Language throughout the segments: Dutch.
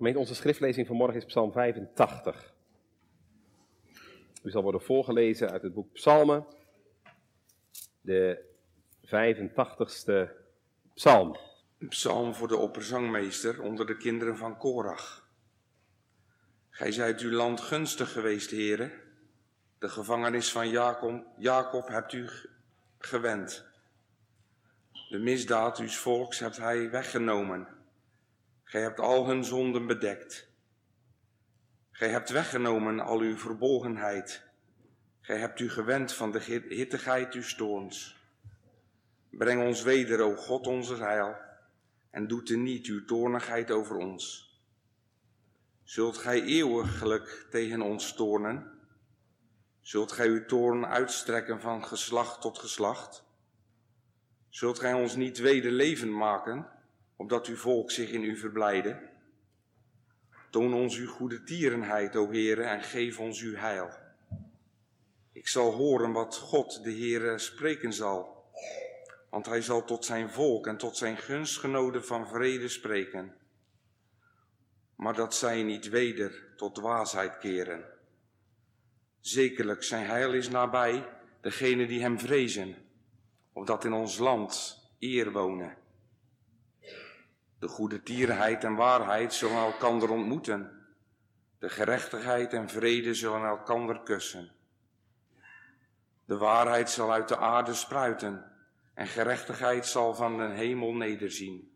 Gemeente, onze schriftlezing vanmorgen is Psalm 85. U zal worden voorgelezen uit het boek Psalmen, de 85ste psalm. Een psalm voor de opperzangmeester onder de kinderen van Korach. Gij zijt uw land gunstig geweest, heren. De gevangenis van Jacob, Jacob hebt u gewend. De misdaad uws volks hebt hij weggenomen. Gij hebt al hun zonden bedekt. Gij hebt weggenomen al uw verbolgenheid. Gij hebt u gewend van de hittigheid uw toorns. Breng ons weder, o God, onze heil, en doet er niet uw toornigheid over ons. Zult gij eeuwiglijk tegen ons toornen? Zult gij uw toorn uitstrekken van geslacht tot geslacht? Zult gij ons niet weder leven maken, opdat uw volk zich in u verblijde? Toon ons uw goede tierenheid, o Heere, en geef ons uw heil. Ik zal horen wat God, de Heere, spreken zal, want hij zal tot zijn volk en tot zijn gunstgenoten van vrede spreken. Maar dat zij niet weder tot dwaasheid keren. Zekerlijk zijn heil is nabij degene die hem vrezen, opdat in ons land eer wonen. De goede tierenheid en waarheid zullen elkander ontmoeten. De gerechtigheid en vrede zullen elkander kussen. De waarheid zal uit de aarde spruiten en gerechtigheid zal van de hemel nederzien.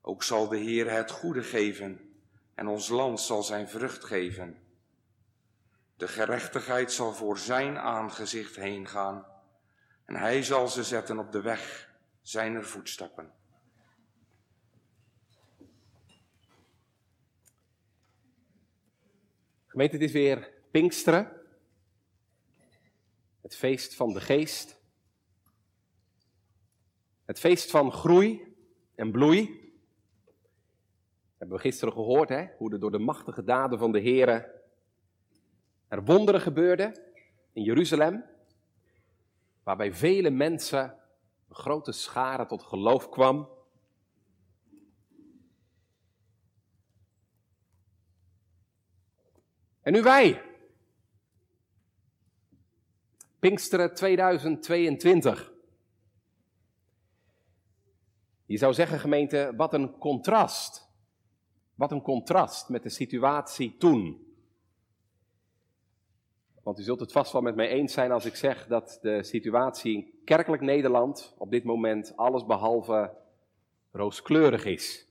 Ook zal de Heer het goede geven en ons land zal zijn vrucht geven. De gerechtigheid zal voor zijn aangezicht heen gaan en hij zal ze zetten op de weg zijner voetstappen. Gemeente, het is weer Pinksteren. Het feest van de geest. Het feest van groei en bloei. Hebben we gisteren gehoord, hè? Hoe er door de machtige daden van de Heer er wonderen gebeurden in Jeruzalem. Waarbij vele mensen, een grote schare tot geloof kwam. En nu wij. Pinksteren 2022. Je zou zeggen, gemeente, wat een contrast. Wat een contrast met de situatie toen. Want u zult het vast wel met mij eens zijn als ik zeg dat de situatie in kerkelijk Nederland op dit moment alles behalve rooskleurig is.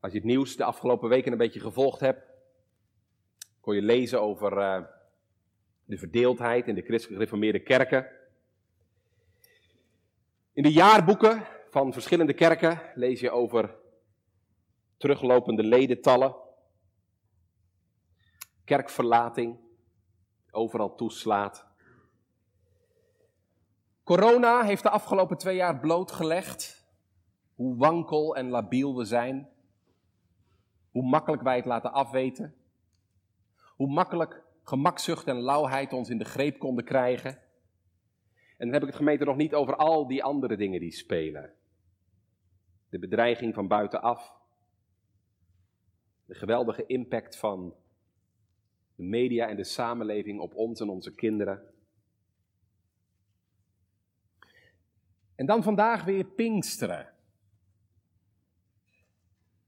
Als je het nieuws de afgelopen weken een beetje gevolgd hebt, kon je lezen over uh, de verdeeldheid in de christelijk gereformeerde kerken. In de jaarboeken van verschillende kerken lees je over teruglopende ledentallen, kerkverlating, overal toeslaat. Corona heeft de afgelopen twee jaar blootgelegd hoe wankel en labiel we zijn, hoe makkelijk wij het laten afweten, hoe makkelijk gemakzucht en lauwheid ons in de greep konden krijgen. En dan heb ik het gemeente nog niet over al die andere dingen die spelen. De bedreiging van buitenaf, de geweldige impact van de media en de samenleving op ons en onze kinderen. En dan vandaag weer Pinksteren.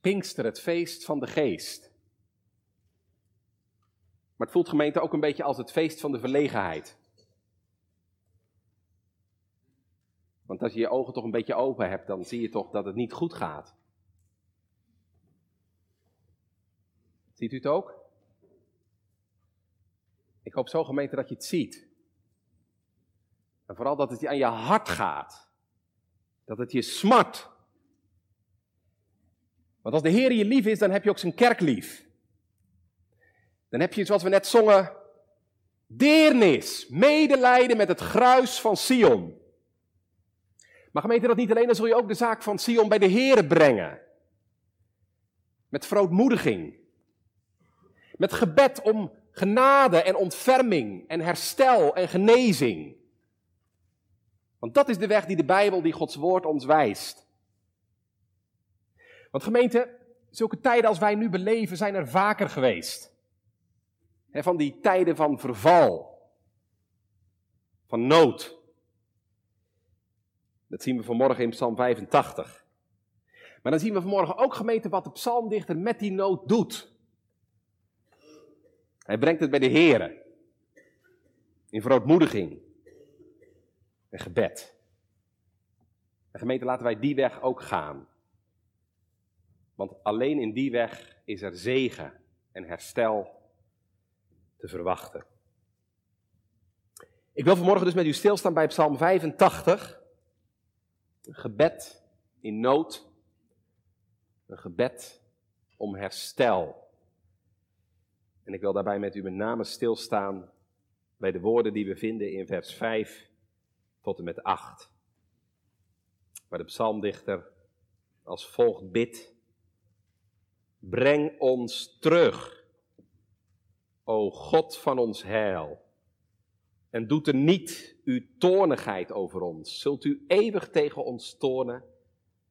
Pinksteren, het feest van de geest. Maar het voelt gemeente ook een beetje als het feest van de verlegenheid. Want als je je ogen toch een beetje open hebt, dan zie je toch dat het niet goed gaat. Ziet u het ook? Ik hoop zo gemeente dat je het ziet. En vooral dat het aan je hart gaat. Dat het je smart. Want als de Heer je lief is, dan heb je ook zijn kerk lief. Dan heb je, zoals we net zongen, deernis, medelijden met het gruis van Sion. Maar gemeente dat niet alleen, dan zul je ook de zaak van Sion bij de Here brengen. Met verootmoediging. Met gebed om genade en ontferming en herstel en genezing. Want dat is de weg die de Bijbel, die Gods woord ons wijst. Want gemeente, zulke tijden als wij nu beleven zijn er vaker geweest. van die tijden van verval, van nood. Dat zien we vanmorgen in Psalm 85. Maar dan zien we vanmorgen ook gemeente wat de psalmdichter met die nood doet. Hij brengt het bij de Heeren. In verootmoediging. En gebed. En gemeente, laten wij die weg ook gaan. Want alleen in die weg is er zegen en herstel te verwachten. Ik wil vanmorgen dus met u stilstaan bij Psalm 85. Een gebed in nood. Een gebed om herstel. En ik wil daarbij met u met name stilstaan bij de woorden die we vinden in vers 5 tot en met 8. Waar de psalmdichter als volgt bidt. Breng ons terug, o God van ons heil. En doet er niet uw toornigheid over ons. Zult u eeuwig tegen ons toornen?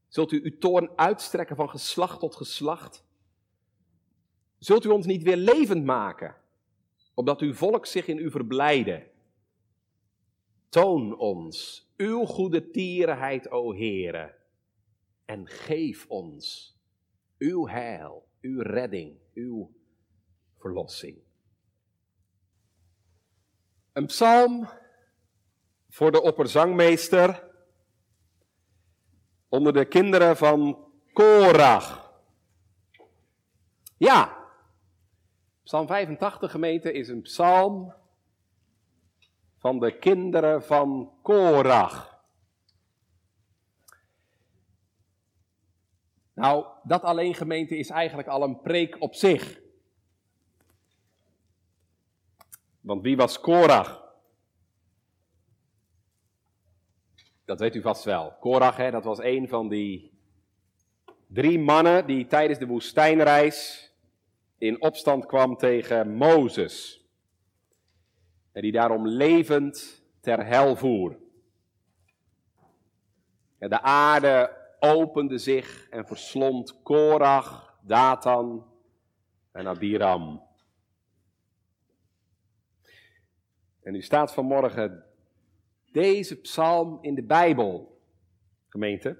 Zult u uw toorn uitstrekken van geslacht tot geslacht? Zult u ons niet weer levend maken, opdat uw volk zich in u verblijde? Toon ons uw goede tierenheid, o Heere, en geef ons uw heil, uw redding, uw verlossing. Een psalm voor de opperzangmeester onder de kinderen van Korach. Ja, Psalm 85 gemeente is een psalm van de kinderen van Korach. Nou, dat alleen gemeente is eigenlijk al een preek op zich. Want wie was Korach? Dat weet u vast wel. Korach, hè, dat was een van die drie mannen die tijdens de woestijnreis in opstand kwam tegen Mozes. En die daarom levend ter hel voer. de aarde opende zich en verslond Korach, Datan en Abiram. En u staat vanmorgen deze psalm in de Bijbel, gemeente.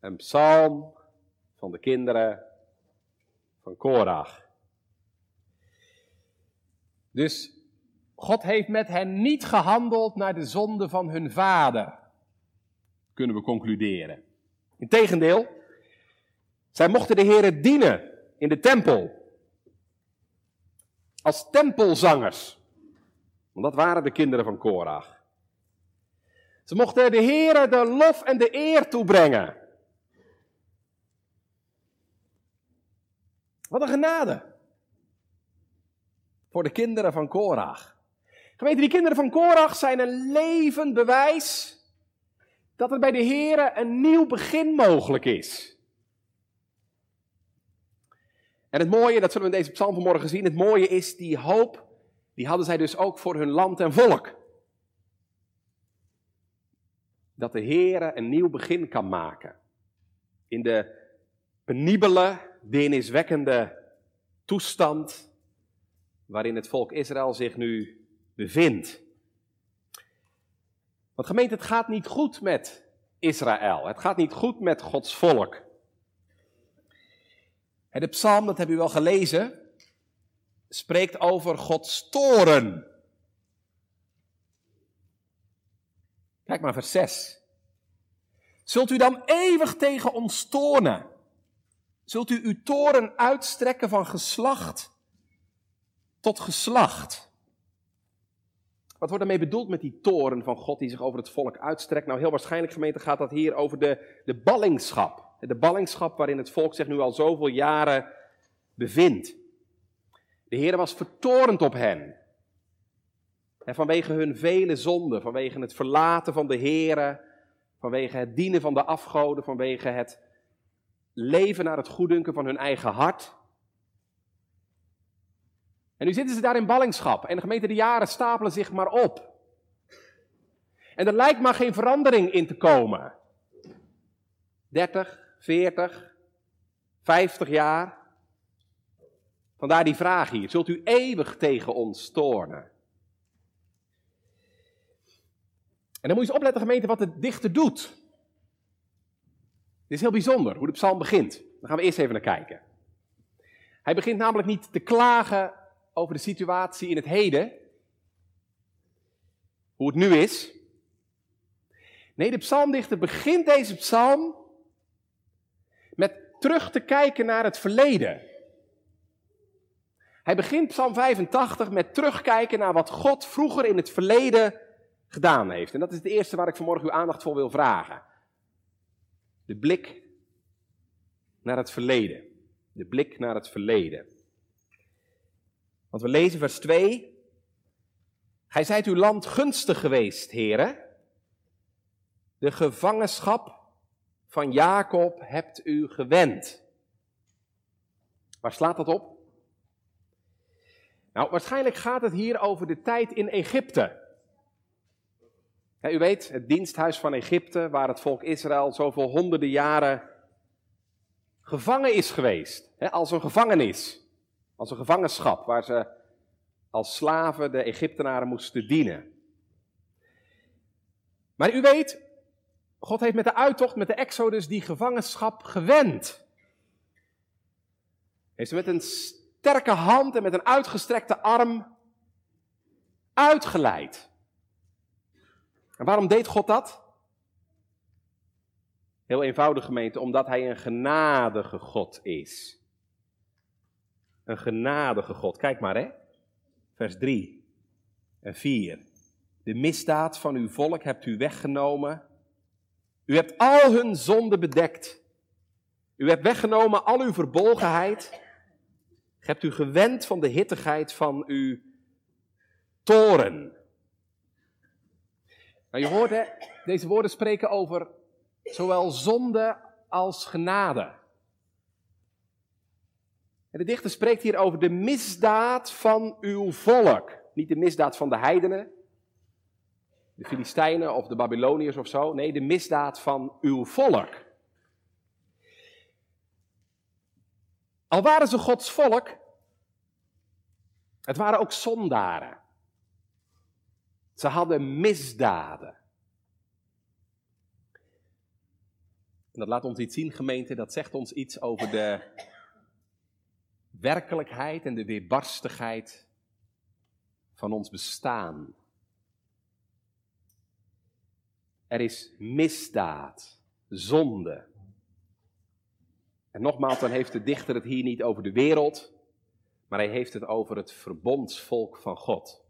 Een psalm van de kinderen van Korach. Dus God heeft met hen niet gehandeld naar de zonde van hun vader, kunnen we concluderen. Integendeel, zij mochten de Heeren dienen in de tempel. Als tempelzangers. Want dat waren de kinderen van Korach. Ze mochten de Heeren de lof en de eer toebrengen. Wat een genade. Voor de kinderen van Korach. Gemeente, die kinderen van Korach zijn een levend bewijs dat er bij de Heeren een nieuw begin mogelijk is. En het mooie, dat zullen we in deze psalm vanmorgen zien, het mooie is die hoop, die hadden zij dus ook voor hun land en volk dat de Heer een nieuw begin kan maken. In de penibele, deniswekkende toestand waarin het volk Israël zich nu bevindt. Want gemeente, het gaat niet goed met Israël. Het gaat niet goed met Gods volk. De psalm, dat hebben u wel gelezen, spreekt over Gods toren. Kijk maar, vers 6. Zult u dan eeuwig tegen ons toornen? Zult u uw toren uitstrekken van geslacht tot geslacht? Wat wordt daarmee bedoeld met die toren van God die zich over het volk uitstrekt? Nou, heel waarschijnlijk, gemeente, gaat dat hier over de, de ballingschap. De ballingschap waarin het volk zich nu al zoveel jaren bevindt. De Heer was vertorend op hen. En vanwege hun vele zonden, vanwege het verlaten van de Here, vanwege het dienen van de afgoden, vanwege het leven naar het goeddunken van hun eigen hart. En nu zitten ze daar in ballingschap en de gemeente de jaren stapelen zich maar op. En er lijkt maar geen verandering in te komen. 30, 40, 50 jaar. Vandaar die vraag hier. Zult u eeuwig tegen ons toornen? En dan moet je eens opletten, gemeente, wat de dichter doet. Dit is heel bijzonder, hoe de psalm begint. Daar gaan we eerst even naar kijken. Hij begint namelijk niet te klagen over de situatie in het heden, hoe het nu is. Nee, de psalmdichter begint deze psalm met terug te kijken naar het verleden. Hij begint Psalm 85 met terugkijken naar wat God vroeger in het verleden gedaan heeft. En dat is het eerste waar ik vanmorgen uw aandacht voor wil vragen. De blik naar het verleden. De blik naar het verleden. Want we lezen vers 2. Gij zijt uw land gunstig geweest, heren. De gevangenschap van Jacob hebt u gewend. Waar slaat dat op? Nou, waarschijnlijk gaat het hier over de tijd in Egypte. u weet, het diensthuis van Egypte, waar het volk Israël zoveel honderden jaren gevangen is geweest. als een gevangenis, als een gevangenschap, waar ze als slaven de Egyptenaren moesten dienen. Maar u weet, God heeft met de uittocht, met de Exodus, die gevangenschap gewend. Heeft ze met een sterke hand en met een uitgestrekte arm uitgeleid. En waarom deed God dat? Heel eenvoudig gemeente, omdat Hij een genadige God is. Een genadige God. Kijk maar hè, vers 3 en 4. De misdaad van uw volk hebt u weggenomen. U hebt al hun zonden bedekt. U hebt weggenomen al uw verbolgenheid. Je hebt u gewend van de hittigheid van uw toren. Nou, je hoort deze woorden spreken over zowel zonde als genade. En de dichter spreekt hier over de misdaad van uw volk. Niet de misdaad van de heidenen, de Filistijnen of de Babyloniërs of zo. Nee, de misdaad van uw volk. Al waren ze Gods volk, het waren ook zondaren. Ze hadden misdaden. En dat laat ons iets zien, gemeente, dat zegt ons iets over de werkelijkheid en de weerbarstigheid van ons bestaan. Er is misdaad, zonde. En nogmaals, dan heeft de dichter het hier niet over de wereld, maar hij heeft het over het verbondsvolk van God.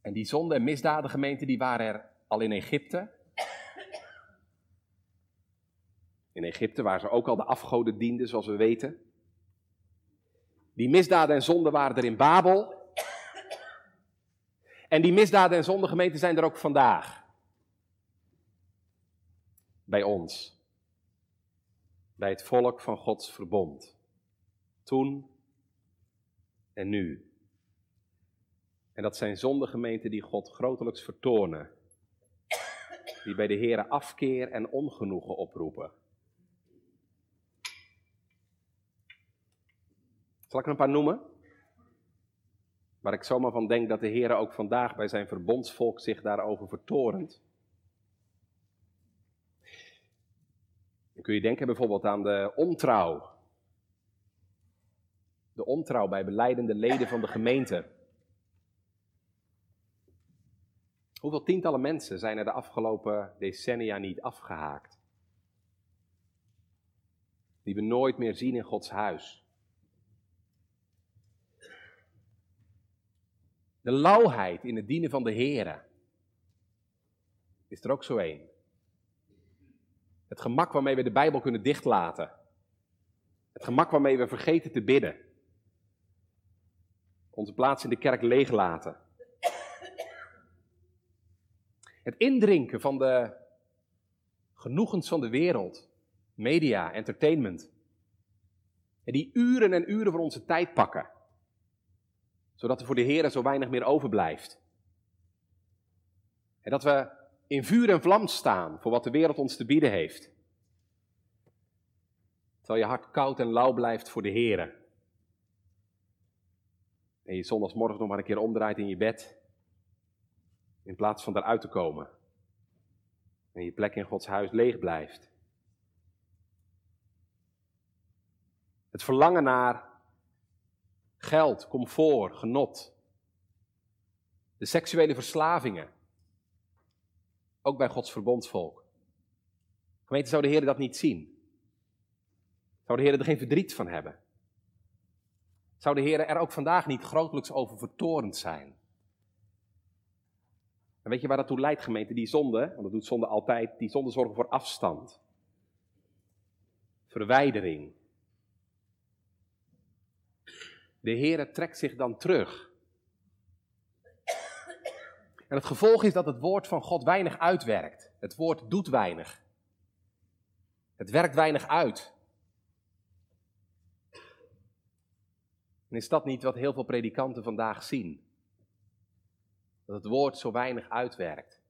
En die zonde- en misdadengemeenten die waren er al in Egypte. In Egypte, waar ze ook al de afgoden dienden, zoals we weten. Die misdaden en zonden waren er in Babel. En die misdaden en zondegemeenten zijn er ook vandaag. Bij ons. Bij het volk van Gods verbond. Toen en nu. En dat zijn zondegemeenten die God grotelijks vertonen. Die bij de Here afkeer en ongenoegen oproepen. Zal ik er een paar noemen? Waar ik zomaar van denk dat de Heer ook vandaag bij zijn verbondsvolk zich daarover vertorent. Dan kun je denken bijvoorbeeld aan de ontrouw. De ontrouw bij beleidende leden van de gemeente. Hoeveel tientallen mensen zijn er de afgelopen decennia niet afgehaakt? Die we nooit meer zien in Gods huis. De lauwheid in het dienen van de Heer. Is er ook zo een. Het gemak waarmee we de Bijbel kunnen dichtlaten. Het gemak waarmee we vergeten te bidden. Onze plaats in de kerk leeglaten. Het indrinken van de genoegens van de wereld. Media, entertainment. En die uren en uren van onze tijd pakken zodat er voor de Heer zo weinig meer overblijft. En dat we in vuur en vlam staan voor wat de wereld ons te bieden heeft. Terwijl je hart koud en lauw blijft voor de Here. En je zondagsmorgen nog maar een keer omdraait in je bed. In plaats van eruit te komen. En je plek in Gods huis leeg blijft. Het verlangen naar geld, comfort, genot. De seksuele verslavingen. Ook bij Gods verbondsvolk. Gemeente, zou de Heer dat niet zien? Zou de Heer er geen verdriet van hebben? Zou de Heer er ook vandaag niet grotelijks over vertorend zijn? En weet je waar dat toe leidt, gemeente? Die zonde, want dat doet zonde altijd, die zonde zorgen voor afstand. Verwijdering. De Heer trekt zich dan terug. En het gevolg is dat het woord van God weinig uitwerkt. Het woord doet weinig. Het werkt weinig uit. En is dat niet wat heel veel predikanten vandaag zien? Dat het woord zo weinig uitwerkt.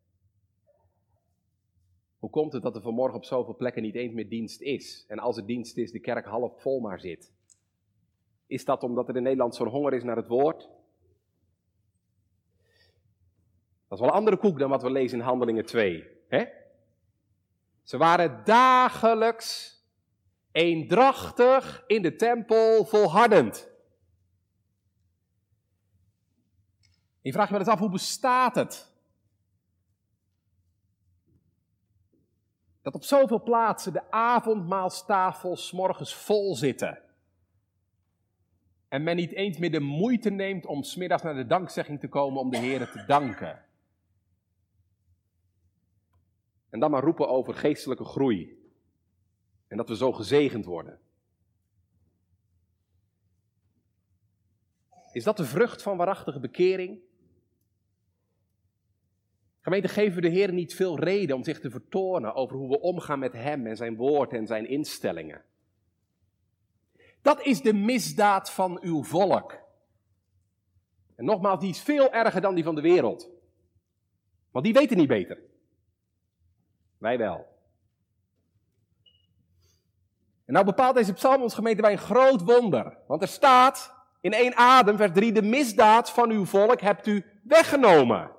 Hoe komt het dat er vanmorgen op zoveel plekken niet eens meer dienst is? En als er dienst is, de kerk half vol maar zit? Is dat omdat er in Nederland zo'n honger is naar het woord? Dat is wel een andere koek dan wat we lezen in Handelingen 2. Hè? Ze waren dagelijks eendrachtig in de tempel volhardend. je vraagt je wel eens af, hoe bestaat het? Dat op zoveel plaatsen de avondmaalstafels morgens vol zitten. En men niet eens meer de moeite neemt om smiddags naar de dankzegging te komen om de Heer te danken. En dan maar roepen over geestelijke groei. En dat we zo gezegend worden. Is dat de vrucht van waarachtige bekering? Gemeente, geven we de Heer niet veel reden om zich te vertonen over hoe we omgaan met Hem en Zijn woord en Zijn instellingen. Dat is de misdaad van uw volk. En nogmaals, die is veel erger dan die van de wereld. Want die weten niet beter. Wij wel. En nou bepaalt deze psalm ons gemeente bij een groot wonder. Want er staat in één adem, vers 3, de misdaad van uw volk hebt u weggenomen.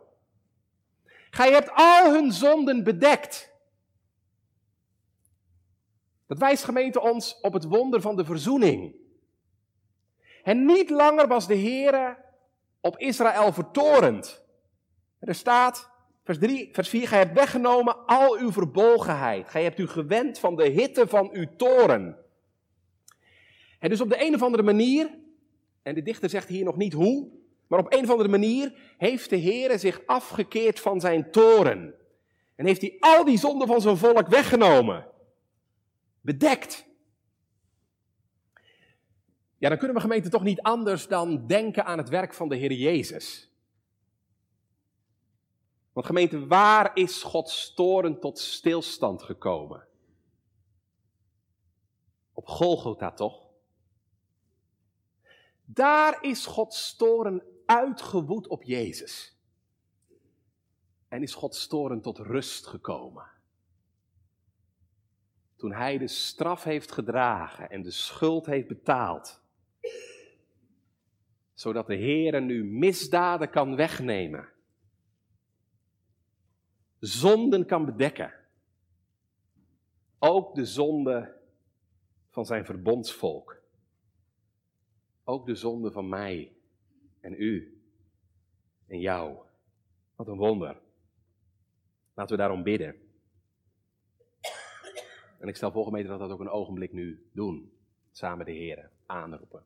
Gij hebt al hun zonden bedekt. Dat wijst gemeente ons op het wonder van de verzoening. En niet langer was de Heere op Israël vertorend. Er staat, vers 3, vers 4, gij hebt weggenomen al uw verbogenheid. Gij hebt u gewend van de hitte van uw toren. En dus op de een of andere manier, en de dichter zegt hier nog niet hoe, maar op een of andere manier heeft de Heere zich afgekeerd van zijn toren. En heeft hij al die zonden van zijn volk weggenomen. Bedekt. Ja, dan kunnen we gemeente toch niet anders dan denken aan het werk van de Heer Jezus. Want gemeente, waar is Gods toren tot stilstand gekomen? Op Golgotha toch? Daar is Gods toren uitgewoed op Jezus. En is Gods toren tot rust gekomen. Toen hij de straf heeft gedragen en de schuld heeft betaald. Zodat de Heer nu misdaden kan wegnemen. Zonden kan bedekken. Ook de zonde van zijn verbondsvolk. Ook de zonde van mij en u en jou. Wat een wonder. Laten we daarom bidden. En ik stel voor gemeente dat we dat ook een ogenblik nu doen. Samen de Heren aanroepen.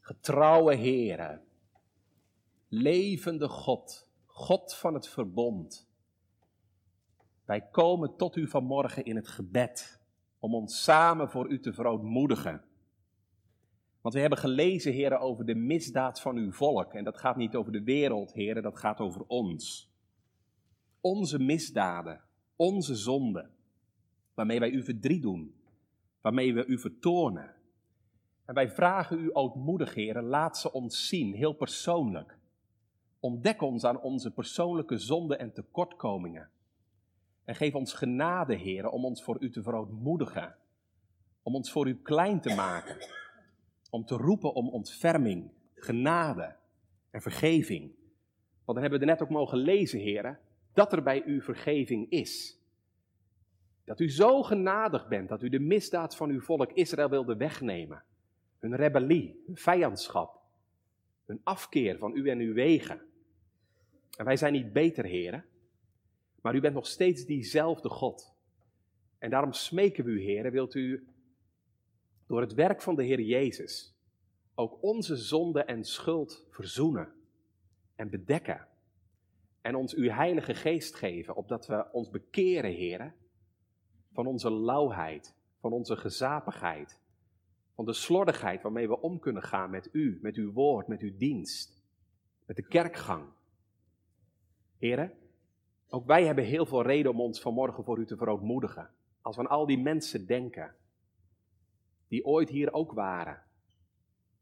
Getrouwe Heren, levende God, God van het verbond. Wij komen tot u vanmorgen in het gebed om ons samen voor u te verootmoedigen. Want we hebben gelezen, heren, over de misdaad van uw volk. En dat gaat niet over de wereld, heren, dat gaat over ons. Onze misdaden, onze zonden, waarmee wij u verdriet doen, waarmee we u vertonen. En wij vragen u ootmoedig, heren, laat ze ons zien, heel persoonlijk. Ontdek ons aan onze persoonlijke zonden en tekortkomingen. En geef ons genade, Heer, om ons voor u te verootmoedigen. Om ons voor u klein te maken. Om te roepen om ontferming, genade en vergeving. Want dan hebben we er net ook mogen lezen, Heer, dat er bij u vergeving is. Dat u zo genadig bent dat u de misdaad van uw volk Israël wilde wegnemen. Hun rebellie, hun vijandschap, hun afkeer van u en uw wegen. En wij zijn niet beter, heren, maar u bent nog steeds diezelfde God. En daarom smeken we u, heren, wilt u door het werk van de Heer Jezus ook onze zonde en schuld verzoenen en bedekken. En ons uw heilige geest geven, opdat we ons bekeren, heren, van onze lauwheid, van onze gezapigheid, van de slordigheid waarmee we om kunnen gaan met u, met uw woord, met uw dienst, met de kerkgang. Heren, ook wij hebben heel veel reden om ons vanmorgen voor u te verootmoedigen. Als we aan al die mensen denken, die ooit hier ook waren,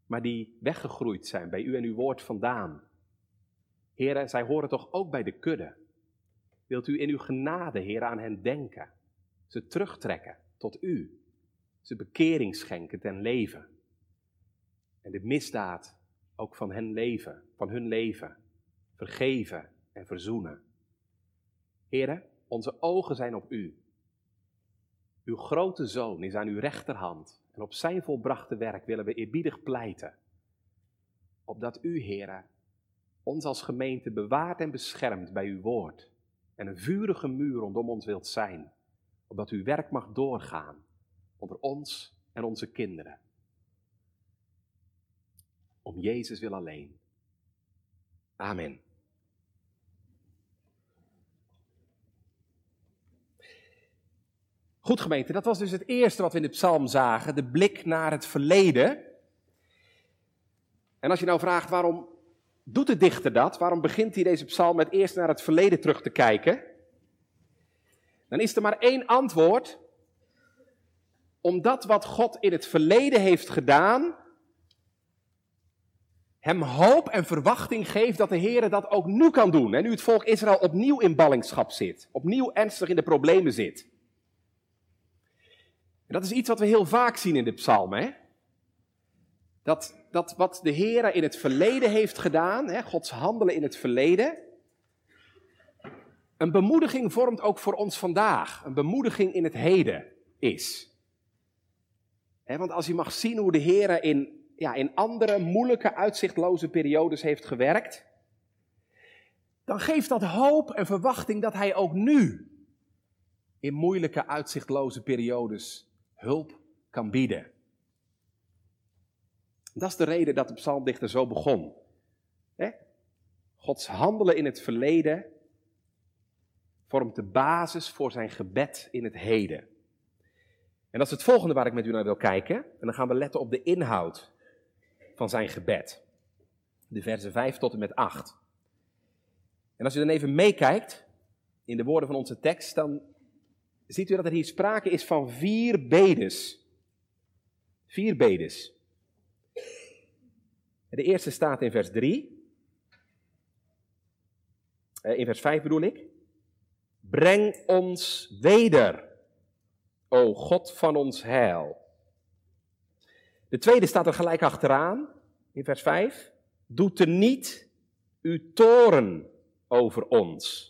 maar die weggegroeid zijn bij u en uw woord vandaan. Heren, zij horen toch ook bij de kudde. Wilt u in uw genade, heren, aan hen denken? Ze terugtrekken tot u. Ze bekering schenken ten leven. En de misdaad ook van hen leven, van hun leven, vergeven en verzoenen. Heren, onze ogen zijn op u. Uw grote zoon is aan uw rechterhand en op zijn volbrachte werk willen we eerbiedig pleiten. Opdat u, heren, ons als gemeente bewaart en beschermt bij uw woord en een vurige muur rondom ons wilt zijn, opdat uw werk mag doorgaan onder ons en onze kinderen. Om Jezus wil alleen. Amen. Goed gemeente, dat was dus het eerste wat we in de psalm zagen, de blik naar het verleden. En als je nou vraagt waarom doet de dichter dat, waarom begint hij deze psalm met eerst naar het verleden terug te kijken, dan is er maar één antwoord. Omdat wat God in het verleden heeft gedaan, hem hoop en verwachting geeft dat de Heer dat ook nu kan doen. En nu het volk Israël opnieuw in ballingschap zit, opnieuw ernstig in de problemen zit. En dat is iets wat we heel vaak zien in de psalmen. Dat, dat wat de Heer in het verleden heeft gedaan, hè, Gods handelen in het verleden, een bemoediging vormt ook voor ons vandaag. Een bemoediging in het heden is. Want als je mag zien hoe de Heer in, ja, in andere moeilijke, uitzichtloze periodes heeft gewerkt, dan geeft dat hoop en verwachting dat Hij ook nu in moeilijke, uitzichtloze periodes hulp kan bieden. Dat is de reden dat de psalmdichter zo begon. Gods handelen in het verleden vormt de basis voor zijn gebed in het heden. En dat is het volgende waar ik met u naar wil kijken. En dan gaan we letten op de inhoud van zijn gebed. De versen 5 tot en met 8. En als u dan even meekijkt in de woorden van onze tekst, dan ziet u dat er hier sprake is van vier bedes. Vier bedes. De eerste staat in vers 3. Eh, in vers 5 bedoel ik. Breng ons weder, o God van ons heil. De tweede staat er gelijk achteraan, in vers 5. Doe te niet uw toren over ons.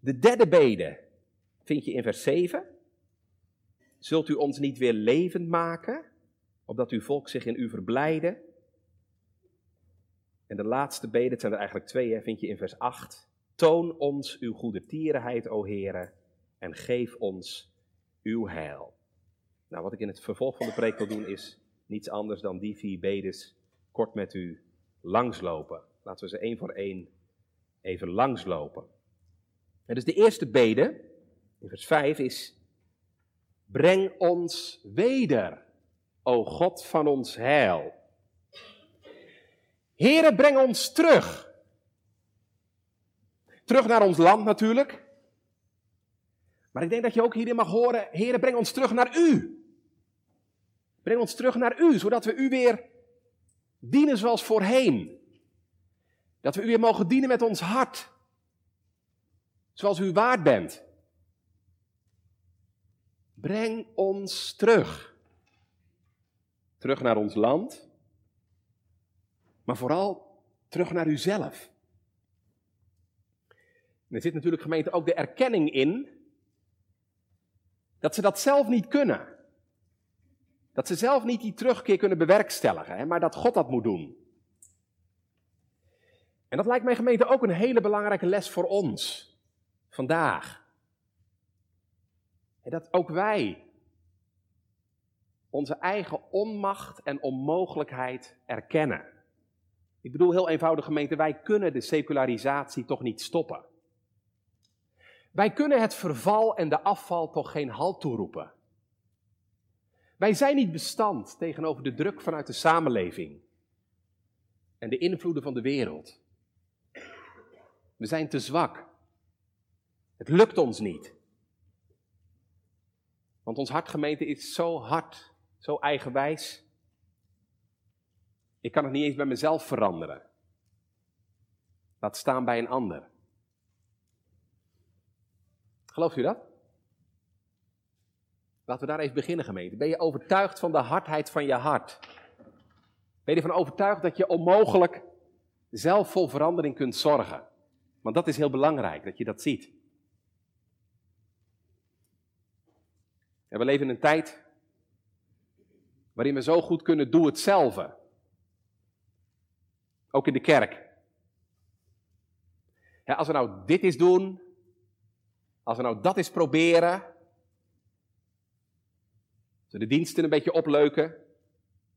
De derde bede vind je in vers 7. Zult u ons niet weer levend maken, opdat uw volk zich in u verblijden? En de laatste bede, het zijn er eigenlijk twee, vind je in vers 8. Toon ons uw goede tierenheid, o Heere, en geef ons uw heil. Nou, wat ik in het vervolg van de preek wil doen, is niets anders dan die vier bedes kort met u langslopen. Laten we ze één voor één even langslopen. En dus de eerste bede, in vers 5, is: Breng ons weder, o God van ons heil. Here, breng ons terug. Terug naar ons land natuurlijk. Maar ik denk dat je ook hierin mag horen: Here, breng ons terug naar U. Breng ons terug naar U, zodat we U weer Dienen zoals voorheen. Dat we u weer mogen dienen met ons hart. Zoals u waard bent. Breng ons terug. Terug naar ons land. Maar vooral terug naar uzelf. En er zit natuurlijk gemeente ook de erkenning in dat ze dat zelf niet kunnen. Dat ze zelf niet die terugkeer kunnen bewerkstelligen, maar dat God dat moet doen. En dat lijkt mij gemeente ook een hele belangrijke les voor ons vandaag. Dat ook wij onze eigen onmacht en onmogelijkheid erkennen. Ik bedoel heel eenvoudig gemeente, wij kunnen de secularisatie toch niet stoppen. Wij kunnen het verval en de afval toch geen halt toeroepen. Wij zijn niet bestand tegenover de druk vanuit de samenleving en de invloeden van de wereld. We zijn te zwak. Het lukt ons niet. Want ons hartgemeente is zo hard, zo eigenwijs. Ik kan het niet eens bij mezelf veranderen. Laat staan bij een ander. Gelooft u dat? Laten we daar even beginnen, gemeente. Ben je overtuigd van de hardheid van je hart? Ben je ervan overtuigd dat je onmogelijk zelf vol verandering kunt zorgen? Want dat is heel belangrijk, dat je dat ziet. En we leven in een tijd waarin we zo goed kunnen doen hetzelfde. Ook in de kerk. Ja, als we nou dit eens doen, als we nou dat eens proberen, als de diensten een beetje opleuken,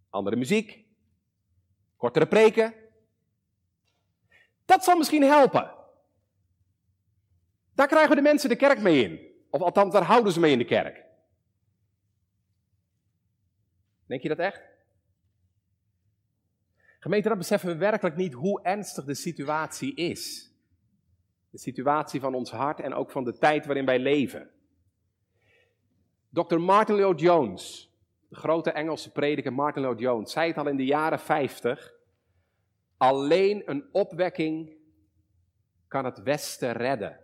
andere muziek, kortere preken, dat zal misschien helpen. Daar krijgen we de mensen de kerk mee in. Of althans, daar houden ze mee in de kerk. Denk je dat echt? Gemeente, dat beseffen we werkelijk niet hoe ernstig de situatie is. De situatie van ons hart en ook van de tijd waarin wij leven. Dr. Martin Lloyd Jones, de grote Engelse prediker Martin Lloyd Jones, zei het al in de jaren 50. Alleen een opwekking kan het Westen redden.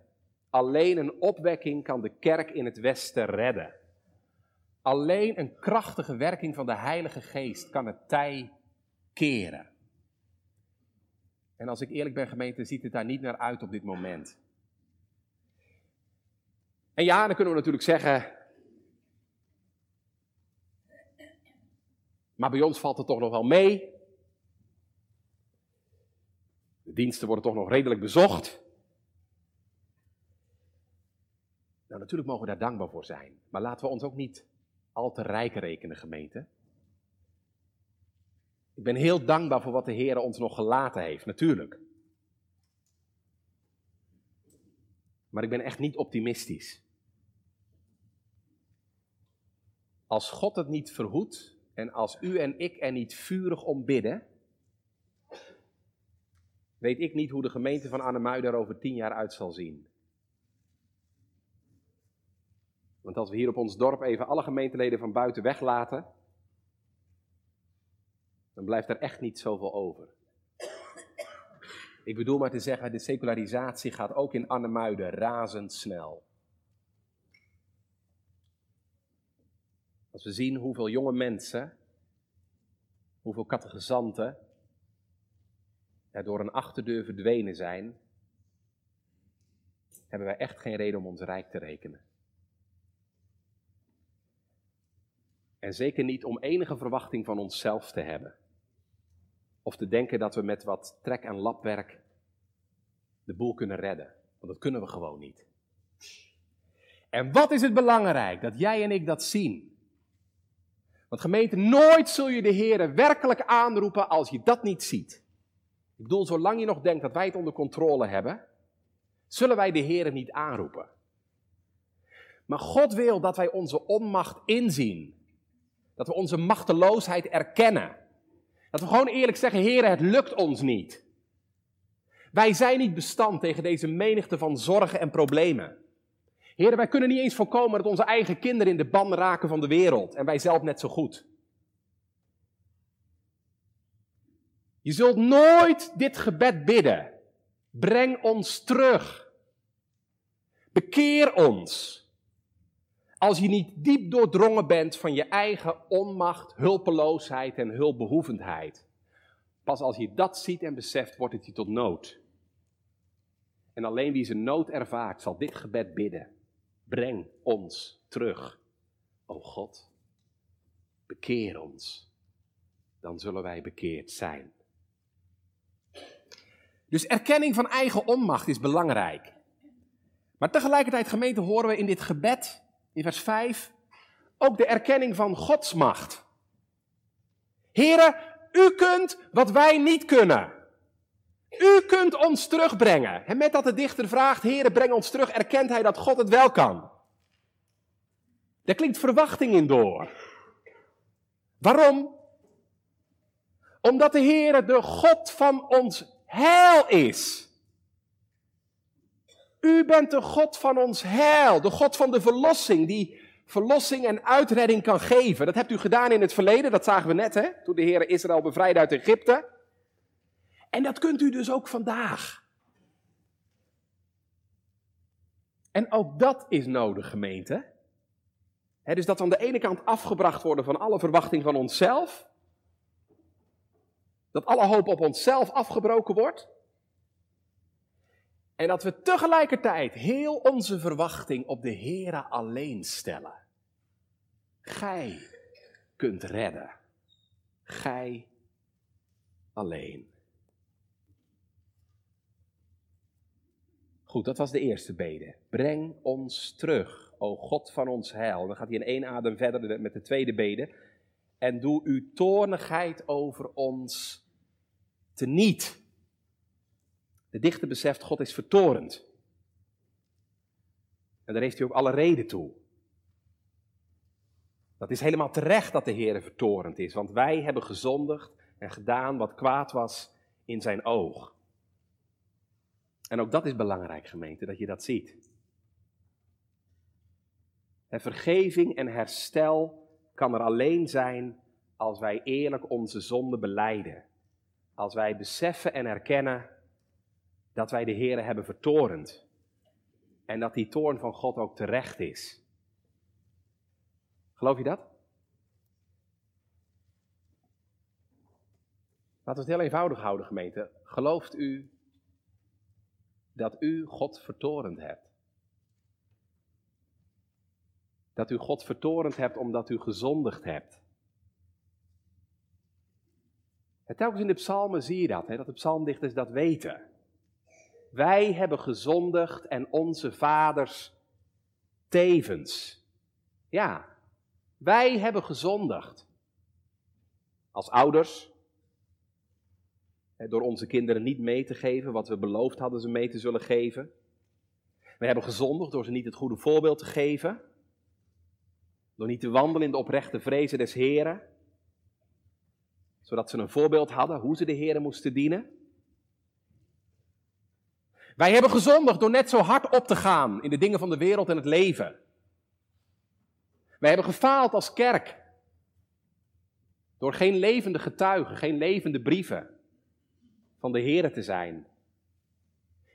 Alleen een opwekking kan de kerk in het Westen redden. Alleen een krachtige werking van de Heilige Geest kan het tij keren. En als ik eerlijk ben, gemeente, ziet het daar niet naar uit op dit moment. En ja, dan kunnen we natuurlijk zeggen. Maar bij ons valt het toch nog wel mee. De diensten worden toch nog redelijk bezocht. Nou, natuurlijk mogen we daar dankbaar voor zijn. Maar laten we ons ook niet al te rijk rekenen, gemeente. Ik ben heel dankbaar voor wat de Heer ons nog gelaten heeft, natuurlijk. Maar ik ben echt niet optimistisch. Als God het niet verhoedt en als u en ik er niet vurig om bidden, weet ik niet hoe de gemeente van Arnhem er over tien jaar uit zal zien. Want als we hier op ons dorp even alle gemeenteleden van buiten weglaten, dan blijft er echt niet zoveel over. Ik bedoel maar te zeggen, de secularisatie gaat ook in Arnhemuiden razendsnel. Als we zien hoeveel jonge mensen, hoeveel catechizanten er door een achterdeur verdwenen zijn, hebben wij echt geen reden om ons rijk te rekenen. En zeker niet om enige verwachting van onszelf te hebben. Of te denken dat we met wat trek- en lapwerk de boel kunnen redden. Want dat kunnen we gewoon niet. En wat is het belangrijk dat jij en ik dat zien? Want gemeente, nooit zul je de Heer werkelijk aanroepen als je dat niet ziet. Ik bedoel, zolang je nog denkt dat wij het onder controle hebben, zullen wij de Heer niet aanroepen. Maar God wil dat wij onze onmacht inzien. Dat we onze machteloosheid erkennen. Dat we gewoon eerlijk zeggen, Heer, het lukt ons niet. Wij zijn niet bestand tegen deze menigte van zorgen en problemen. Heren, wij kunnen niet eens voorkomen dat onze eigen kinderen in de ban raken van de wereld en wij zelf net zo goed. Je zult nooit dit gebed bidden. Breng ons terug. Bekeer ons. Als je niet diep doordrongen bent van je eigen onmacht, hulpeloosheid en hulpbehoevendheid. Pas als je dat ziet en beseft, wordt het je tot nood. En alleen wie zijn nood ervaart, zal dit gebed bidden. Breng ons terug. O God, bekeer ons. Dan zullen wij bekeerd zijn. Dus erkenning van eigen onmacht is belangrijk. Maar tegelijkertijd, gemeente, horen we in dit gebed, in vers 5, ook de erkenning van Gods macht. Heren, u kunt wat wij niet kunnen. U kunt ons terugbrengen. En met dat de dichter vraagt, Heren, breng ons terug, erkent hij dat God het wel kan. Daar klinkt verwachting in door. Waarom? Omdat de Heere de God van ons heil is. U bent de God van ons heil, de God van de verlossing, die verlossing en uitredding kan geven. Dat hebt u gedaan in het verleden, dat zagen we net, hè? toen de Heer Israël bevrijdde uit Egypte. En dat kunt u dus ook vandaag. En ook dat is nodig, gemeente. dus dat we aan de ene kant afgebracht worden van alle verwachting van onszelf. Dat alle hoop op onszelf afgebroken wordt. En dat we tegelijkertijd heel onze verwachting op de Here alleen stellen. Gij kunt redden. Gij alleen. Goed, dat was de eerste bede. Breng ons terug, o God van ons heil. Dan gaat hij in één adem verder met de tweede bede. En doe uw toornigheid over ons teniet. De dichter beseft, God is vertorend. En daar heeft hij ook alle reden toe. Dat is helemaal terecht dat de Heer vertorend is, want wij hebben gezondigd en gedaan wat kwaad was in zijn oog. En ook dat is belangrijk, gemeente, dat je dat ziet. En vergeving en herstel kan er alleen zijn als wij eerlijk onze zonde beleiden. Als wij beseffen en erkennen dat wij de Heer hebben vertorend. En dat die toorn van God ook terecht is. Geloof je dat? Laten we het heel eenvoudig houden, gemeente. Gelooft u dat u God vertorend hebt? Dat u God vertorend hebt omdat u gezondigd hebt. En telkens in de psalmen zie je dat, hè, dat de psalmdichters dat weten. Wij hebben gezondigd en onze vaders tevens. Ja, wij hebben gezondigd. Als ouders, door onze kinderen niet mee te geven wat we beloofd hadden ze mee te zullen geven. We hebben gezondigd door ze niet het goede voorbeeld te geven. Door niet te wandelen in de oprechte vrezen des Heren. Zodat ze een voorbeeld hadden hoe ze de Heren moesten dienen. Wij hebben gezondigd door net zo hard op te gaan in de dingen van de wereld en het leven. Wij hebben gefaald als kerk. Door geen levende getuigen, geen levende brieven van de Here te zijn.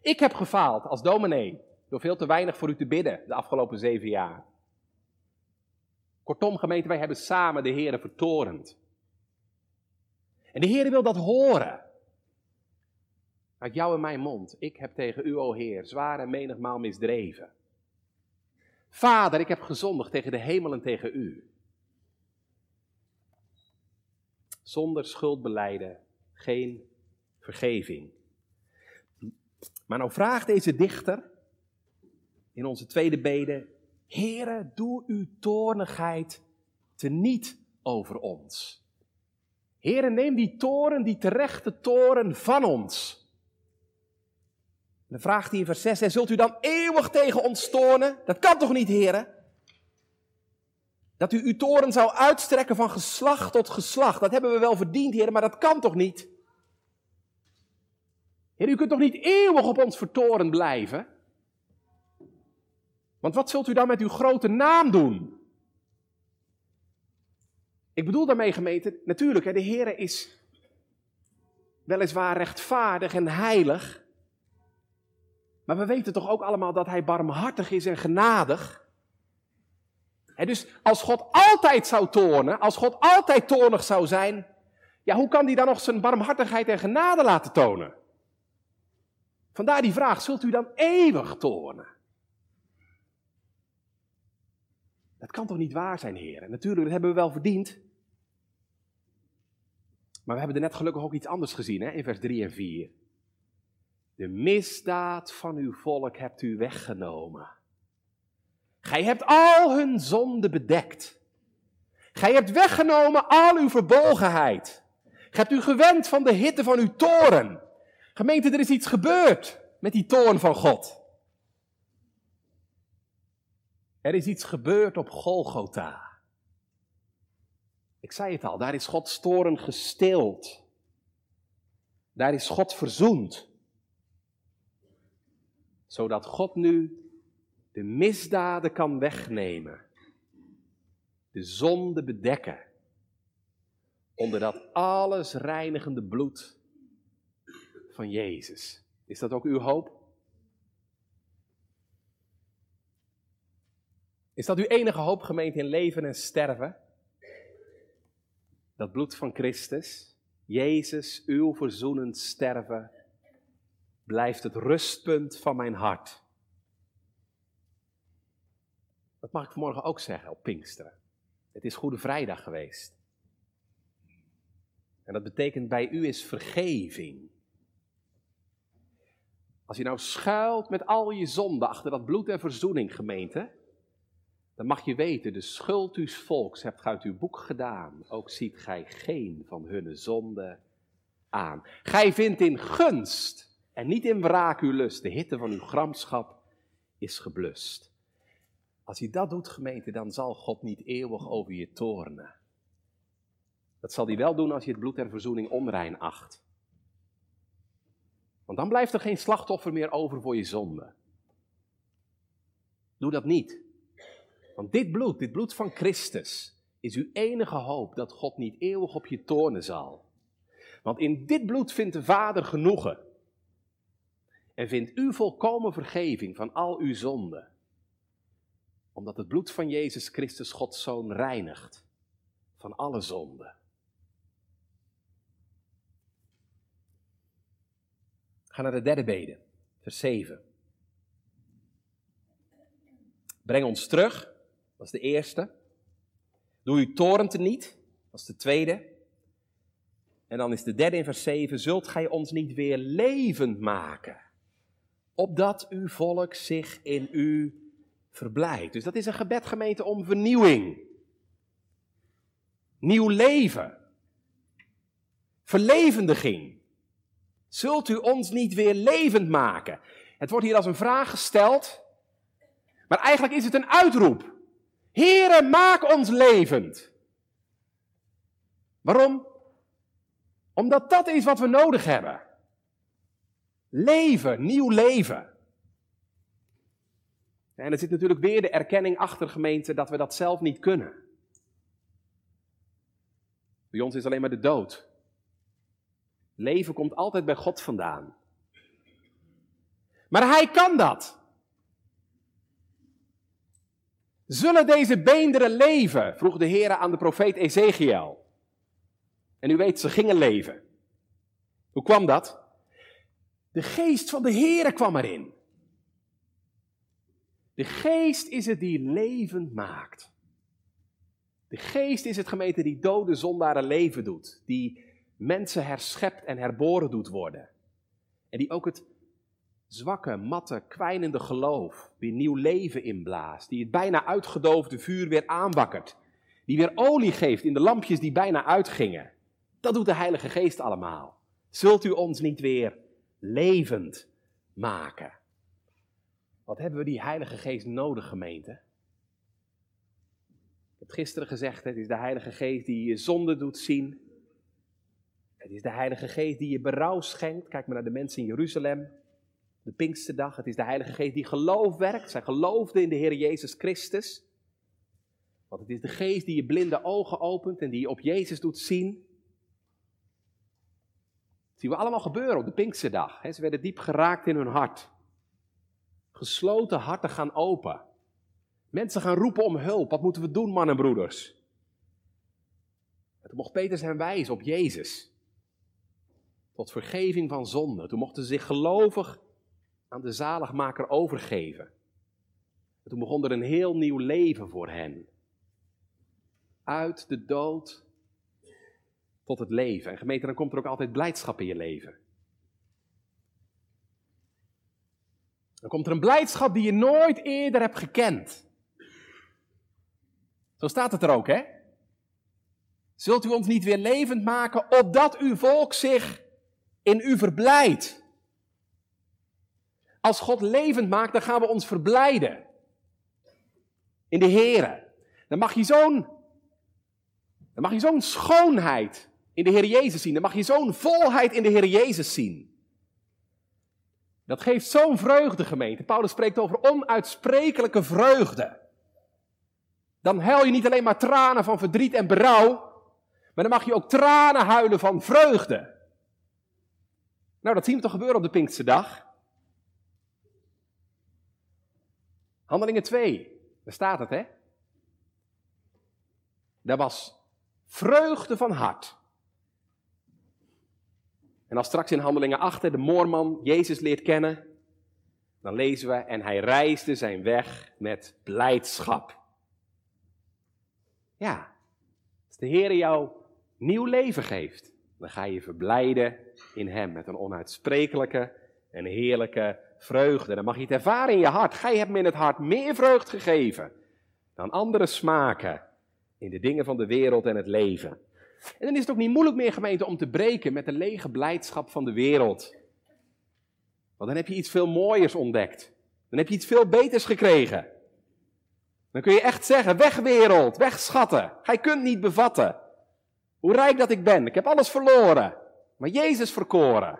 Ik heb gefaald als dominee door veel te weinig voor u te bidden de afgelopen zeven jaar. Kortom, gemeente, wij hebben samen de Here vertorend. En de Heer wil dat horen. Uit jou en mijn mond. Ik heb tegen u, o Heer, zwaar en menigmaal misdreven. Vader, ik heb gezondigd tegen de hemel en tegen u. Zonder schuldbeleiden geen vergeving. Maar nou vraagt deze dichter in onze tweede bede: Heere, doe uw toornigheid teniet over ons. Heere, neem die toren, die terechte toren van ons. Dan vraagt hij in vers 6, zult u dan eeuwig tegen ons toornen? Dat kan toch niet, heren? Dat u uw toren zou uitstrekken van geslacht tot geslacht. Dat hebben we wel verdiend, heren, maar dat kan toch niet? U kunt toch niet eeuwig op ons vertoren blijven? Want wat zult u dan met uw grote naam doen? Ik bedoel daarmee gemeente, natuurlijk, de Heer is weliswaar rechtvaardig en heilig. Maar we weten toch ook allemaal dat hij barmhartig is en genadig. En dus als God altijd zou toornen, als God altijd toornig zou zijn, ja, hoe kan hij dan nog zijn barmhartigheid en genade laten tonen? Vandaar die vraag, zult u dan eeuwig toornen? Dat kan toch niet waar zijn, heren? Natuurlijk, dat hebben we wel verdiend. Maar we hebben er net gelukkig ook iets anders gezien, hè, in vers 3 en 4. De misdaad van uw volk hebt u weggenomen. Gij hebt al hun zonde bedekt. Gij hebt weggenomen al uw verbolgenheid. Gij hebt u gewend van de hitte van uw toren. Gemeente, er is iets gebeurd met die toorn van God. Er is iets gebeurd op Golgotha. Ik zei het al, daar is Gods toren gestild. Daar is God verzoend. Zodat God nu de misdaden kan wegnemen. De zonde bedekken. Onder dat alles reinigende bloed van Jezus. Is dat ook uw hoop? Is dat uw enige hoop, gemeente, in leven en sterven? Dat bloed van Christus, Jezus, uw verzoenend sterven, blijft het rustpunt van mijn hart. Dat mag ik vanmorgen ook zeggen op Pinksteren. Het is Goede Vrijdag geweest. En dat betekent bij u is vergeving. Als je nou schuilt met al je zonden achter dat bloed en verzoening, gemeente, dan mag je weten, de schuld uws volks hebt uit uw boek gedaan, ook ziet gij geen van hunne zonden aan. Gij vindt in gunst en niet in wraak uw lust, de hitte van uw gramschap is geblust. Als je dat doet, gemeente, dan zal God niet eeuwig over je toornen. Dat zal hij wel doen als je het bloed en verzoening onrein acht. Want dan blijft er geen slachtoffer meer over voor je zonde. Doe dat niet. Want dit bloed, dit bloed van Christus, is uw enige hoop dat God niet eeuwig op je toornen zal. Want in dit bloed vindt de Vader genoegen. En vindt u volkomen vergeving van al uw zonden. Omdat het bloed van Jezus Christus Gods Zoon reinigt van alle zonden. Ga naar de derde bede, vers 7. Breng ons terug, dat is de eerste. Doe uw toren niet, dat is de tweede. En dan is de derde in vers 7, zult gij ons niet weer levend maken, opdat uw volk zich in u verblijdt. Dus dat is een gebed gemeente om vernieuwing. Nieuw leven. Verlevendiging. Zult u ons niet weer levend maken? Het wordt hier als een vraag gesteld, maar eigenlijk is het een uitroep. Heere, maak ons levend. Waarom? Omdat dat is wat we nodig hebben. Leven, nieuw leven. En er zit natuurlijk weer de erkenning achter gemeente dat we dat zelf niet kunnen. Bij ons is alleen maar de dood. Leven komt altijd bij God vandaan. Maar hij kan dat. Zullen deze beenderen leven? vroeg de Heer aan de profeet Ezekiel. En u weet, ze gingen leven. Hoe kwam dat? De geest van de Heere kwam erin. De geest is het die levend maakt. De geest is het gemeente die dode zondaren leven doet. Die mensen herschept en herboren doet worden. En die ook het zwakke, matte, kwijnende geloof weer nieuw leven inblaast. Die het bijna uitgedoofde vuur weer aanwakkert. Die weer olie geeft in de lampjes die bijna uitgingen. Dat doet de Heilige Geest allemaal. Zult u ons niet weer levend maken? Wat hebben we die Heilige Geest nodig, gemeente? Ik heb gisteren gezegd, het is de Heilige Geest die je zonde doet zien. Het is de Heilige Geest die je berouw schenkt. Kijk maar naar de mensen in Jeruzalem. De Pinksterdag. Het is de Heilige Geest die geloof werkt. Zij geloofden in de Heer Jezus Christus. Want het is de Geest die je blinde ogen opent en die je op Jezus doet zien. Zien we allemaal gebeuren op de Pinksterdag. Ze werden diep geraakt in hun hart. Gesloten harten gaan open. Mensen gaan roepen om hulp. Wat moeten we doen, mannen en broeders? En toen mocht Peter zijn wijs op Jezus. Tot vergeving van zonde. Toen mochten ze zich gelovig aan de zaligmaker overgeven. En toen begon er een heel nieuw leven voor hen. Uit de dood tot het leven. En gemeente, dan komt er ook altijd blijdschap in je leven. Dan komt er een blijdschap die je nooit eerder hebt gekend. Zo staat het er ook, hè? Zult u ons niet weer levend maken, opdat uw volk zich in u verblijdt? Als God levend maakt, dan gaan we ons verblijden. In de Here. Dan mag je zo'n, dan mag je zo'n schoonheid in de Heer Jezus zien. Dan mag je zo'n volheid in de Heer Jezus zien. Dat geeft zo'n vreugde, gemeente. Paulus spreekt over onuitsprekelijke vreugde. Dan huil je niet alleen maar tranen van verdriet en berouw, maar dan mag je ook tranen huilen van vreugde. Nou, dat zien we toch gebeuren op de Pinkse dag. Handelingen 2, daar staat het, hè? Daar was vreugde van hart. En als straks in Handelingen 8 de moorman Jezus leert kennen, dan lezen we, en hij reisde zijn weg met blijdschap. Ja, als de Heer jou nieuw leven geeft, dan ga je verblijden in Hem met een onuitsprekelijke en heerlijke vreugde. Dan mag je het ervaren in je hart. Gij hebt me in het hart meer vreugd gegeven dan andere smaken in de dingen van de wereld en het leven. En dan is het ook niet moeilijk meer, gemeente, om te breken met de lege blijdschap van de wereld. Want dan heb je iets veel mooiers ontdekt. Dan heb je iets veel beters gekregen. Dan kun je echt zeggen, weg wereld, weg schatten. Gij kunt niet bevatten. Hoe rijk dat ik ben. Ik heb alles verloren. Maar Jezus verkoren.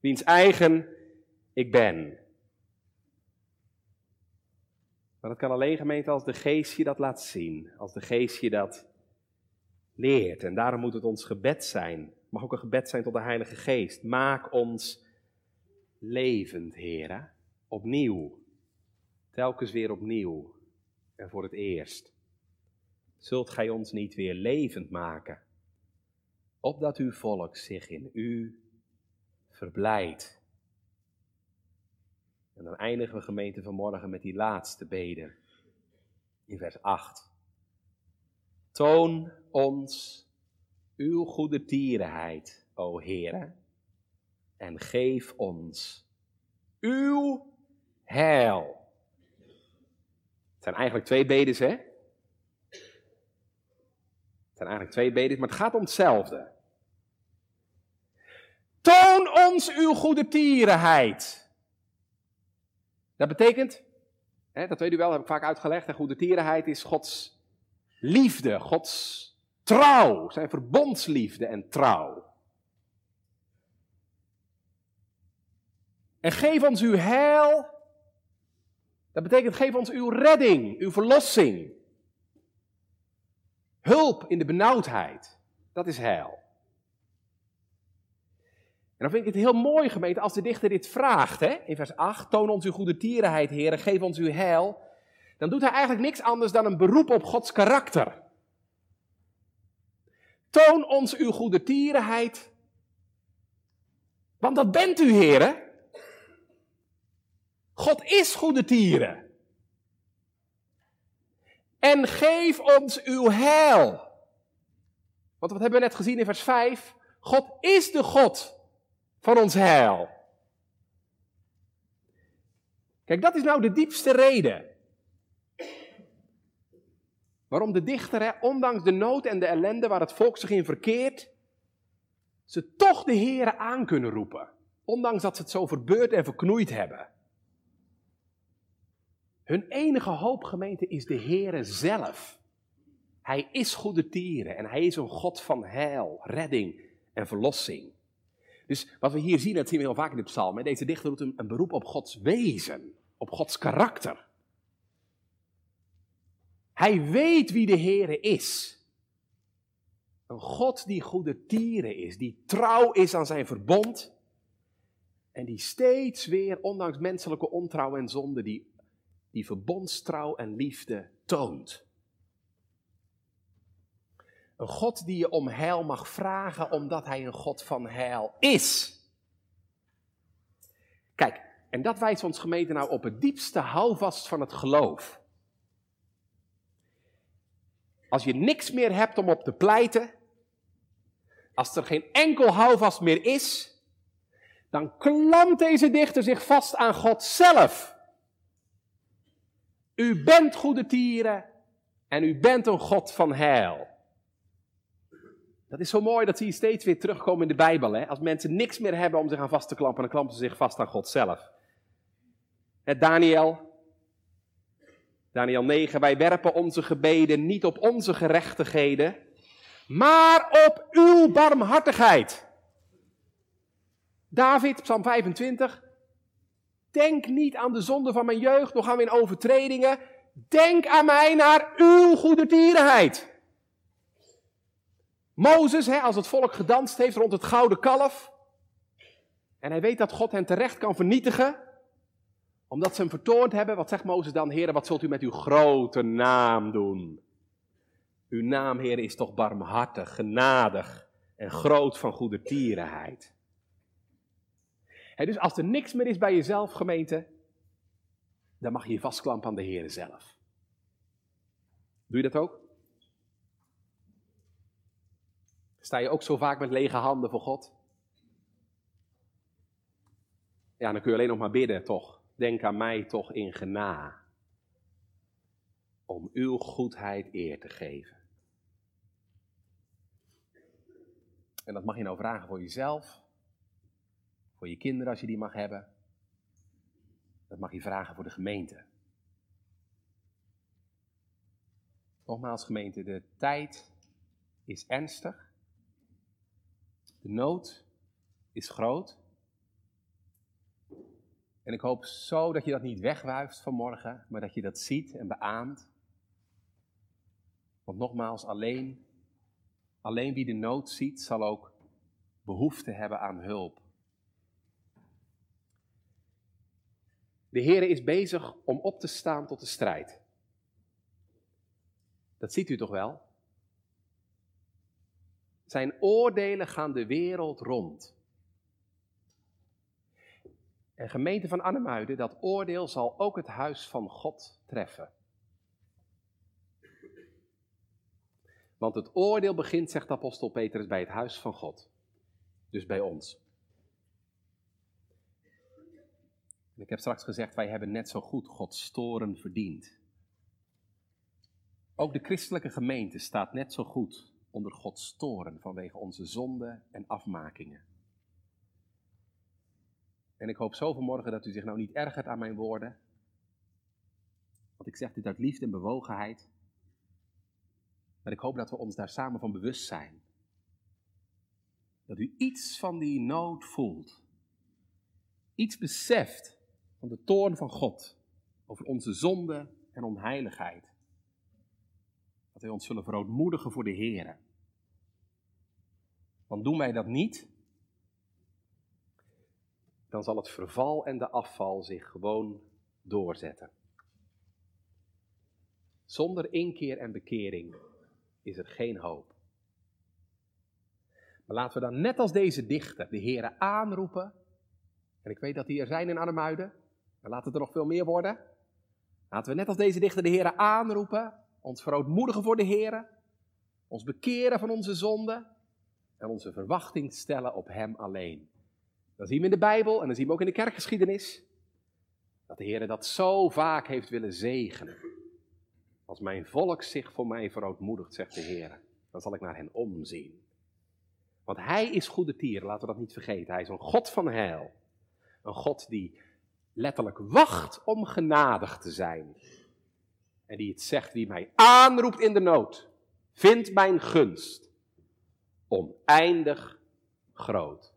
Wiens eigen ik ben. Maar dat kan alleen gemeente als de geest je dat laat zien. Als de geest je dat leert. En daarom moet het ons gebed zijn. Het mag ook een gebed zijn tot de Heilige Geest. Maak ons levend, heren. Opnieuw. Telkens weer opnieuw. En voor het eerst. Zult gij ons niet weer levend maken? Opdat uw volk zich in u verblijdt. En dan eindigen we gemeente vanmorgen met die laatste bede. In vers 8. Toon ons uw goede tierenheid, o Heere, en geef ons uw heil. Het zijn eigenlijk twee bedes, hè? Het zijn eigenlijk twee bedes, maar het gaat om hetzelfde. Toon ons uw goede tierenheid. Dat betekent, hè, dat weet u wel, heb ik vaak uitgelegd, de goede tierenheid is Gods liefde, Gods trouw, zijn verbondsliefde en trouw. En geef ons uw heil. Dat betekent geef ons uw redding, uw verlossing. Hulp in de benauwdheid. Dat is heil. En dan vind ik het heel mooi, gemeente, als de dichter dit vraagt, hè, in vers 8. Toon ons uw goede tierenheid, heren, geef ons uw heil dan doet hij eigenlijk niks anders dan een beroep op Gods karakter. Toon ons uw goede tierenheid. Want dat bent u, heren. God is goede tieren. En geef ons uw heil. Want wat hebben we net gezien in vers 5? God is de God van ons heil. Kijk, dat is nou de diepste reden Waarom de dichter, hè, ondanks de nood en de ellende waar het volk zich in verkeert, ze toch de Here aan kunnen roepen. Ondanks dat ze het zo verbeurd en verknoeid hebben. Hun enige hoop, gemeente, is de Heere zelf. Hij is goede tieren en hij is een God van heil, redding en verlossing. Dus wat we hier zien, dat zien we heel vaak in de psalm, deze dichter doet een beroep op Gods wezen, op Gods karakter. Hij weet wie de Heere is. Een God die goede tieren is, die trouw is aan zijn verbond. En die steeds weer, ondanks menselijke ontrouw en zonde, die, die verbondstrouw en liefde toont. Een God die je om heil mag vragen, omdat hij een God van heil is. Kijk, en dat wijst ons gemeente nou op het diepste houvast van het geloof. Als je niks meer hebt om op te pleiten, als er geen enkel houvast meer is, dan klampt deze dichter zich vast aan God zelf. U bent goede tieren en u bent een God van heil. Dat is zo mooi, dat zie je steeds weer terugkomen in de Bijbel. Hè? Als mensen niks meer hebben om zich aan vast te klampen, dan klampen ze zich vast aan God zelf. Daniel, Daniel 9, wij werpen onze gebeden niet op onze gerechtigheden, maar op uw barmhartigheid. David, Psalm 25, denk niet aan de zonde van mijn jeugd, nog aan mijn overtredingen. Denk aan mij naar uw goede tierenheid. Mozes, hè, als het volk gedanst heeft rond het gouden kalf. En hij weet dat God hen terecht kan vernietigen. Omdat ze hem vertoond hebben. Wat zegt Mozes dan? Heren, wat zult u met uw grote naam doen? Uw naam, heren, is toch barmhartig, genadig en groot van goede tierenheid. dus als er niks meer is bij jezelf, gemeente, dan mag je je vastklampen aan de Heer zelf. Doe je dat ook? Sta je ook zo vaak met lege handen voor God? Ja, dan kun je alleen nog maar bidden, toch? Denk aan mij toch in gena. Om uw goedheid eer te geven. En dat mag je nou vragen voor jezelf, voor je kinderen als je die mag hebben. Dat mag je vragen voor de gemeente. Nogmaals, gemeente, de tijd is ernstig. De nood is groot. En ik hoop zo dat je dat niet wegwuift vanmorgen, maar dat je dat ziet en beaamt. Want nogmaals, alleen, alleen wie de nood ziet, zal ook behoefte hebben aan hulp. De Heer is bezig om op te staan tot de strijd. Dat ziet u toch wel? Zijn oordelen gaan de wereld rond. En gemeente van Annemuiden, dat oordeel zal ook het huis van God treffen. Want het oordeel begint, zegt apostel Petrus, bij het huis van God. Dus bij ons. En ik heb straks gezegd, wij hebben net zo goed Gods toren verdiend. Ook de christelijke gemeente staat net zo goed onder Gods toren vanwege onze zonden en afmakingen. En ik hoop zo vanmorgen dat u zich nou niet ergert aan mijn woorden. Want ik zeg dit uit liefde en bewogenheid. Maar ik hoop dat we ons daar samen van bewust zijn. Dat u iets van die nood voelt. Iets beseft van de toorn van God over onze zonde en onheiligheid. Dat wij ons zullen verootmoedigen voor de Heer. Want doen wij dat niet, dan zal het verval en de afval zich gewoon doorzetten. Zonder inkeer en bekering is er geen hoop. Maar laten we dan net als deze dichter de Heeren aanroepen. En ik weet dat die er zijn in Arnhemuiden. Maar laten het er nog veel meer worden. Laten we net als deze dichter de Heeren aanroepen. Ons verootmoedigen voor de Heeren. Ons bekeren van onze zonden en onze verwachting stellen op Hem alleen. Dat zien we in de Bijbel en dat zien we ook in de kerkgeschiedenis. Dat de Heer dat zo vaak heeft willen zegenen. Als mijn volk zich voor mij verootmoedigt, zegt de Heer, dan zal ik naar hen omzien. Want Hij is goede tier, laten we dat niet vergeten. Hij is een God van heil. Een God die letterlijk wacht om genadig te zijn. En die het zegt, wie mij aanroept in de nood, vindt mijn gunst oneindig groot.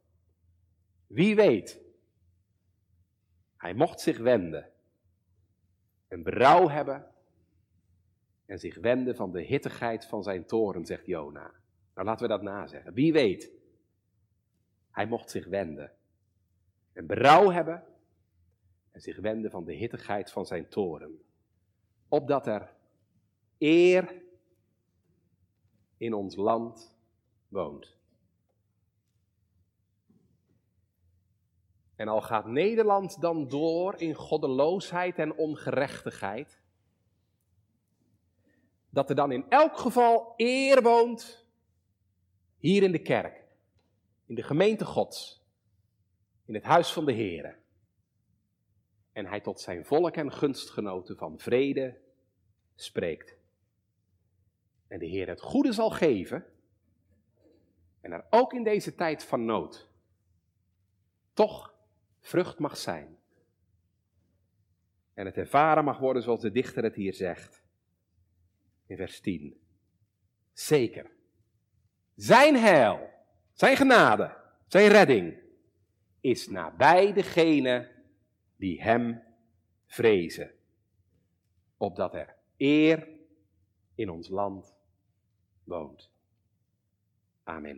Wie weet, hij mocht zich wenden, een berouw hebben en zich wenden van de hittigheid van zijn toren, zegt Jona. Nou, laten we dat nazeggen. Wie weet, hij mocht zich wenden en berouw hebben en zich wenden van de hittigheid van zijn toren, opdat er eer in ons land woont. En al gaat Nederland dan door in goddeloosheid en ongerechtigheid, dat er dan in elk geval eer woont hier in de kerk, in de gemeente Gods, in het huis van de Here. En hij tot zijn volk en gunstgenoten van vrede spreekt. En de Heer het goede zal geven, en er ook in deze tijd van nood toch vrucht mag zijn. En het ervaren mag worden zoals de dichter het hier zegt. In vers 10. Zeker. Zijn heil, zijn genade, zijn redding is nabij degene die hem vrezen. Opdat er eer in ons land woont. Amen.